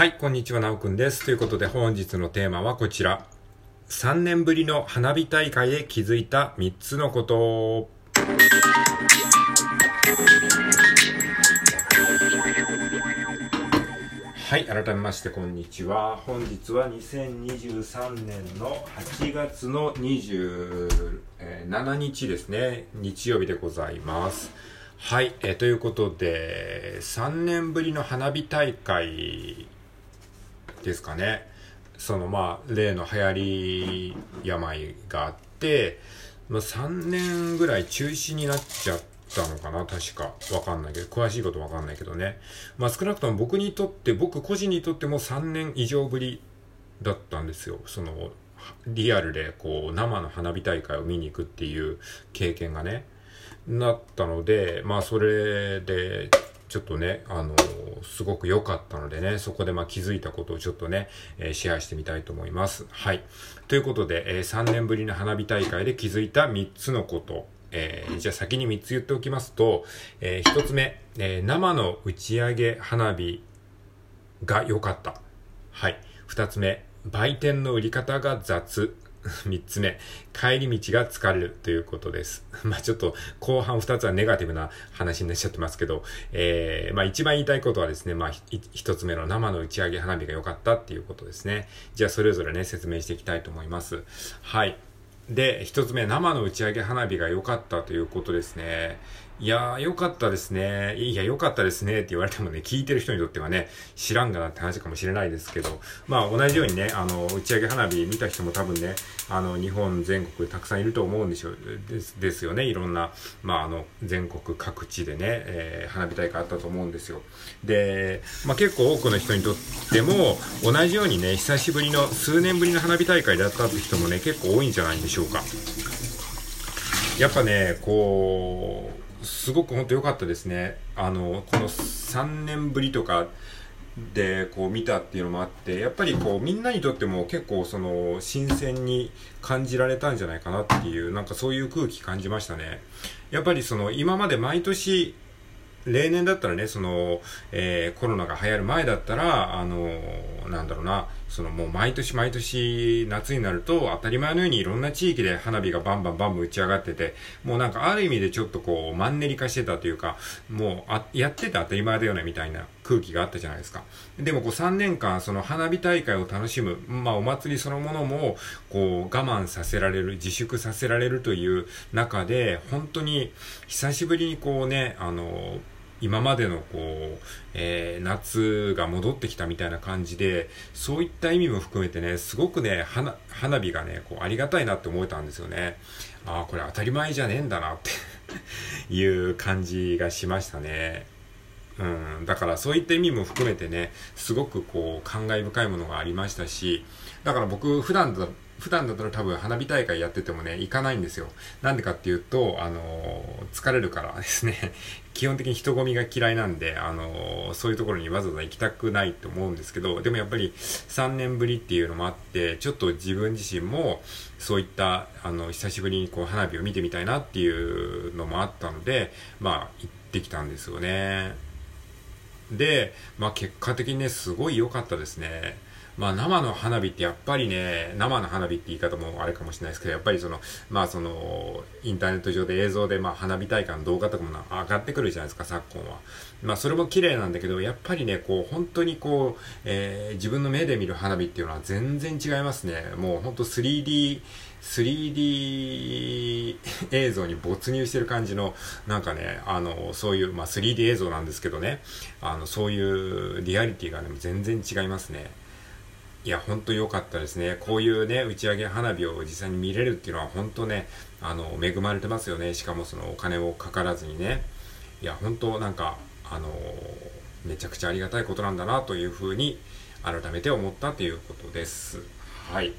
はい、こんにちは、なおくんです。ということで本日のテーマはこちら。3年ぶりの花火大会で気づいた3つのこと。はい、改めましてこんにちは。本日は2023年の8月の27日ですね。日曜日でございます。はい、えーということで、3年ぶりの花火大会ですかね。そのまあ、例の流行り病があって、まあ、3年ぐらい中止になっちゃったのかな確か。わかんないけど、詳しいことわかんないけどね。まあ少なくとも僕にとって、僕個人にとっても3年以上ぶりだったんですよ。その、リアルでこう、生の花火大会を見に行くっていう経験がね。なったので、まあそれで、ちょっとね、あのすごく良かったのでね、そこでまあ気づいたことをちょっとね、えーシェアしてみたいと思います。はい。ということで、えー3年ぶりの花火大会で気づいた3つのこと。えーじゃあ先に3つ言っておきますと、え1つ目、えー生の打ち上げ花火が良かった。はい。2つ目、売店の売り方が雑。3つ目、帰り道が疲れるということです。まあちょっと後半2つはネガティブな話になっちゃってますけど、えー、まあ一番言いたいことはですね、まあ1つ目の生の打ち上げ花火が良かったっていうことですね。じゃあそれぞれね、説明していきたいと思います。はい。で、一つ目、生の打ち上げ花火が良かったということですね。いやー、良かったですね。いや、良かったですねって言われてもね、聞いてる人にとってはね、知らんがなって話かもしれないですけど、まあ同じようにね、あの、打ち上げ花火見た人も多分ね、あの、日本全国たくさんいると思うんでしょ、です、ですよね。いろんな、まああの、全国各地でね、えー花火大会あったと思うんですよ。で、まあ結構多くの人にとっても、同じようにね、久しぶりの、数年ぶりの花火大会だったって人もね、結構多いんじゃないんでしょうか。やっぱね、こう、すごく本当良かったですね。あの、この3年ぶりとかでこう見たっていうのもあって、やっぱりこうみんなにとっても結構その新鮮に感じられたんじゃないかなっていう、なんかそういう空気感じましたね。やっぱりその今まで毎年例年だったらね、その、えーコロナが流行る前だったら、あのなんだろうな、そのもう毎年毎年夏になると当たり前のようにいろんな地域で花火がバンバンバンバン打ち上がってて、もうなんかある意味でちょっとこうマンネリ化してたというか、もうあやってて当たり前だよねみたいな空気があったじゃないですか。でもこう3年間その花火大会を楽しむ、まあお祭りそのものもこう我慢させられる、自粛させられるという中で、本当に久しぶりにこうね、あの今までのこう、えー夏が戻ってきたみたいな感じで、そういった意味も含めてね、すごくね、花、花火がね、こう、ありがたいなって思えたんですよね。ああ、これ当たり前じゃねえんだなって いう感じがしましたね。うん、だからそういった意味も含めてね、すごくこう、感慨深いものがありましたし、だから僕、普段だ、普段だったら多分花火大会やっててもね、行かないんですよ。なんでかっていうと、あの疲れるからですね、基本的に人混みが嫌いなんで、あのそういうところにわざわざ行きたくないと思うんですけど、でもやっぱり3年ぶりっていうのもあって、ちょっと自分自身もそういった、あの、久しぶりにこう花火を見てみたいなっていうのもあったので、まあ、行ってきたんですよね。で、まあ結果的にね、すごい良かったですね。まあ生の花火ってやっぱりね、生の花火って言い方もあれかもしれないですけど、やっぱりその、まあその、インターネット上で映像でまあ花火大会の動画とかも上がってくるじゃないですか、昨今は。まあそれも綺麗なんだけど、やっぱりね、こう本当にこう、えー自分の目で見る花火っていうのは全然違いますね。もう本当 3D、3D 映像に没入してる感じの、なんかね、あの、そういう、まあ 3D 映像なんですけどね、あの、そういうリアリティがね、全然違いますね。いや、本当良かったですね。こういうね、打ち上げ花火を実際に見れるっていうのは本当ね、あの、恵まれてますよね。しかもそのお金をかからずにね。いや、本当なんか、あの、めちゃくちゃありがたいことなんだなというふうに改めて思ったということです。はい。い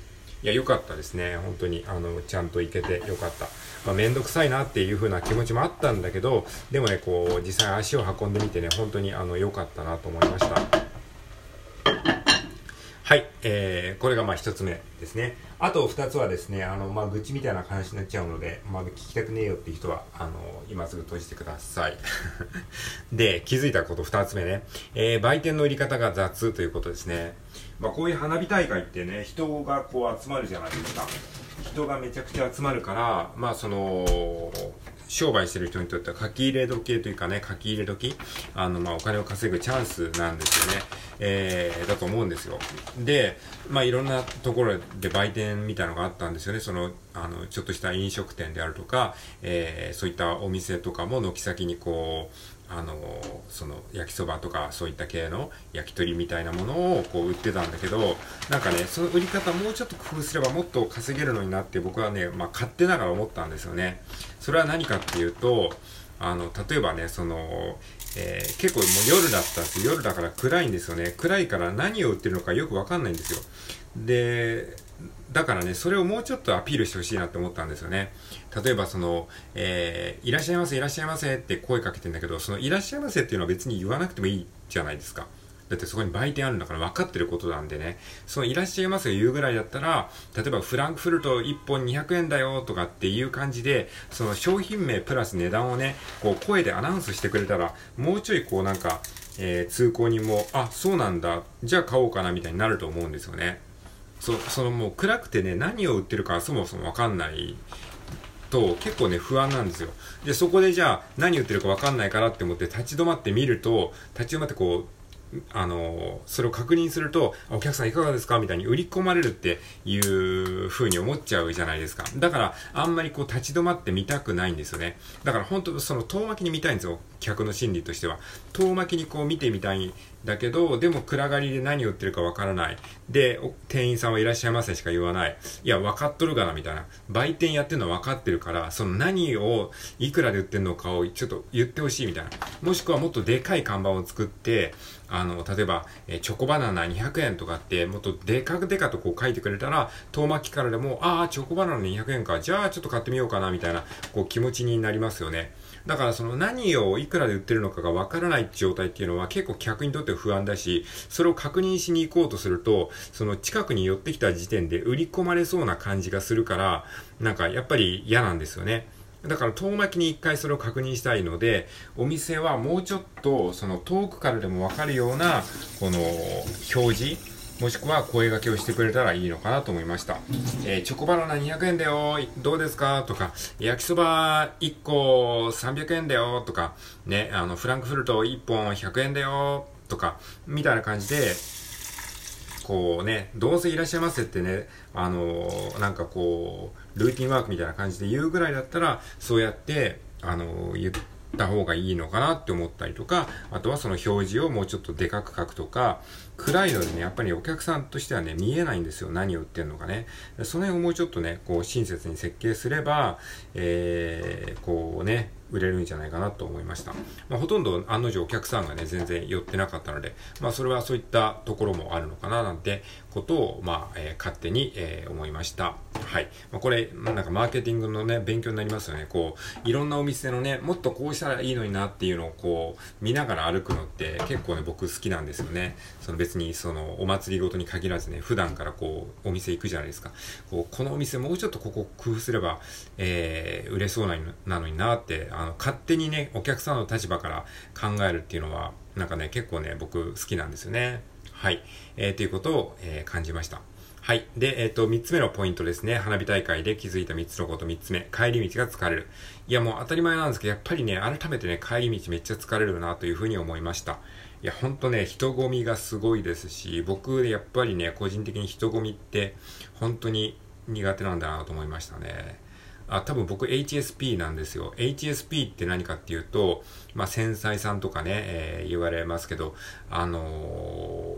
や、良かったですね。本当に、あの、ちゃんと行けて良かった。まあ、めんどくさいなっていう風な気持ちもあったんだけど、でもね、こう、実際足を運んでみてね、本当に、あの、良かったなと思いました。はい、えー、これがまあ一つ目ですね。あと二つはですね、あの、まあ、愚痴みたいな話になっちゃうので、まあ、聞きたくねえよっていう人は、あの、今すぐ閉じてください。で、気づいたこと二つ目ね、えー、売店の売り方が雑ということですね。まあ、こういう花火大会ってね、人がこう集まるじゃないですか。人がめちゃくちゃ集まるから、まあ、その、商売してる人にとっては書き入れ時計というかね、書き入れ時、あの、まあ、お金を稼ぐチャンスなんですよね。えー、だと思うんですよ。で、まあ、いろんなところで売店みたいなのがあったんですよね。その、あの、ちょっとした飲食店であるとか、えー、そういったお店とかも軒先にこう、あのその焼きそばとかそういった系の焼き鳥みたいなものをこう売ってたんだけどなんかねその売り方もうちょっと工夫すればもっと稼げるのになって僕はね、まあ、勝手ながら思ったんですよね。それは何かっていうとあの例えばねそのえー、結構もう夜だったんです夜だから暗いんですよね。暗いから何を売ってるのかよくわかんないんですよ。でだからね、それをもうちょっとアピールしてほしいなって思ったんですよね。例えばその、えー、いらっしゃいませ、いらっしゃいませって声かけてんだけど、そのいらっしゃいませっていうのは別に言わなくてもいいじゃないですか。だってそこに売店あるんだから分かってることなんでね。そのいらっしゃいませを言うぐらいだったら、例えばフランクフルト1本200円だよとかっていう感じで、その商品名プラス値段をね、こう声でアナウンスしてくれたら、もうちょいこうなんか、えー、通行人も、あ、そうなんだ、じゃあ買おうかなみたいになると思うんですよね。そそのもう暗くてね、何を売ってるかそもそもわかんないと結構ね不安なんですよ。で、そこでじゃあ何売ってるかわかんないからって思って立ち止まってみると、立ち止まってこう、あの、それを確認すると、お客さんいかがですか？みたいに売り込まれるっていう風に思っちゃうじゃないですか。だから、あんまりこう立ち止まって見たくないんですよね。だから本当その遠巻きに見たいんですよ。客の心理としては。遠巻きにこう見てみたいだけど、でも暗がりで何を売ってるかわからない。で、店員さんはいらっしゃいませしか言わない。いや、分かっとるかなみたいな。売店やってるの分かってるから、その何をいくらで売ってるのかをちょっと言ってほしいみたいな。もしくはもっとでかい看板を作って、あの、例えば、えチョコバナナ200円とかって、もっとでかくでかとこう書いてくれたら、遠巻きからでも、ああ、チョコバナナ200円か、じゃあちょっと買ってみようかな、みたいな、こう気持ちになりますよね。だからその何をいくらで売ってるのかがわからない状態っていうのは結構客にとっては不安だし、それを確認しに行こうとすると、その近くに寄ってきた時点で売り込まれそうな感じがするから、なんかやっぱり嫌なんですよね。だから遠巻きに一回それを確認したいので、お店はもうちょっとその遠くからでもわかるような、この表示、もしくは声掛けをしてくれたらいいのかなと思いました。えー、チョコバナナ200円だよどうですか？とか、焼きそば1個300円だよとか、ね、あの、フランクフルト1本100円だよとか、みたいな感じで、こうね、どうせいらっしゃいませってね、あのー、なんかこう、ルーティンワークみたいな感じで言うぐらいだったら、そうやって、あのー、言った方がいいのかなって思ったりとか、あとはその表示をもうちょっとでかく書くとか、暗いのでね、やっぱりお客さんとしてはね、見えないんですよ。何を売ってるのかね。その辺をもうちょっとね、こう、親切に設計すれば、えー、こうね、売れるんじゃないかなと思いました。まあ、ほとんど案の定お客さんがね、全然寄ってなかったので、まあ、それはそういったところもあるのかななんてことを、まあ、えー、勝手に、えー、思いました。はい。まあ、これ、なんかマーケティングのね、勉強になりますよね。こう、いろんなお店のね、もっとこうしたらいいのになっていうのをこう、見ながら歩くのって結構ね、僕好きなんですよね。その別にその、お祭りごとに限らずね、普段からこう、お店行くじゃないですか。こう、このお店もうちょっとここ工夫すれば、えー、売れそうななのになって、あの、勝手にね、お客さんの立場から考えるっていうのは、なんかね、結構ね、僕好きなんですよね。はい。えー、ということを、えー、感じました。はい。で、えっ、ー、と、三つ目のポイントですね。花火大会で気づいた三つのこと三つ目。帰り道が疲れる。いや、もう当たり前なんですけど、やっぱりね、改めてね、帰り道めっちゃ疲れるなというふうに思いました。いや、ほんとね、人混みがすごいですし、僕、やっぱりね、個人的に人混みって、本当に苦手なんだなと思いましたね。あ、多分僕 HSP なんですよ。HSP って何かっていうと、まあ、繊細さんとかね、えー、言われますけど、あの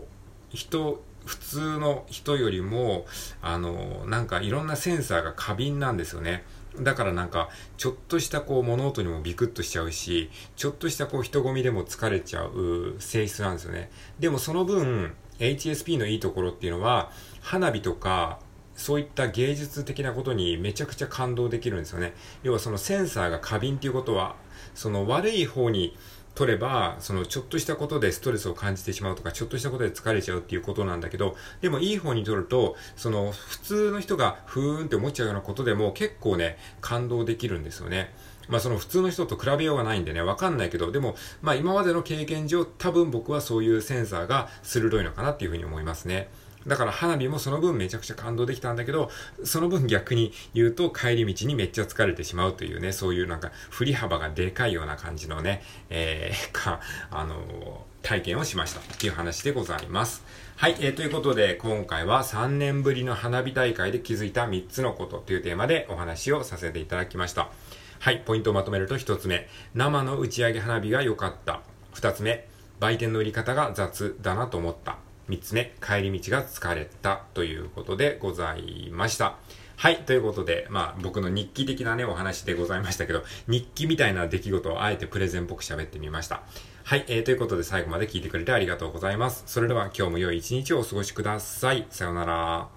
ー、人、普通の人よりも、あのー、なんかいろんなセンサーが過敏なんですよね。だからなんか、ちょっとしたこう物音にもビクッとしちゃうし、ちょっとしたこう人混みでも疲れちゃう性質なんですよね。でもその分、HSP のいいところっていうのは、花火とか、そういった芸術的なことにめちゃくちゃ感動できるんですよね。要はそのセンサーが過敏っていうことは、その悪い方に取れば、そのちょっとしたことでストレスを感じてしまうとか、ちょっとしたことで疲れちゃうっていうことなんだけど、でもいい方に取ると、その普通の人がふーんって思っちゃうようなことでも結構ね、感動できるんですよね。まあその普通の人と比べようがないんでね、わかんないけど、でも、まあ今までの経験上、多分僕はそういうセンサーが鋭いのかなっていうふうに思いますね。だから花火もその分めちゃくちゃ感動できたんだけど、その分逆に言うと帰り道にめっちゃ疲れてしまうというね、そういうなんか振り幅がでかいような感じのね、えー、か、あのー、体験をしましたっていう話でございます。はい、えー、ということで今回は3年ぶりの花火大会で気づいた3つのことというテーマでお話をさせていただきました。はい、ポイントをまとめると1つ目、生の打ち上げ花火が良かった。2つ目、売店の売り方が雑だなと思った。3つ目、帰り道が疲れたということでございました。はい。ということで、まあ僕の日記的なね、お話でございましたけど、日記みたいな出来事をあえてプレゼンっぽく喋ってみました。はい。えー、ということで最後まで聞いてくれてありがとうございます。それでは今日も良い一日をお過ごしください。さようなら。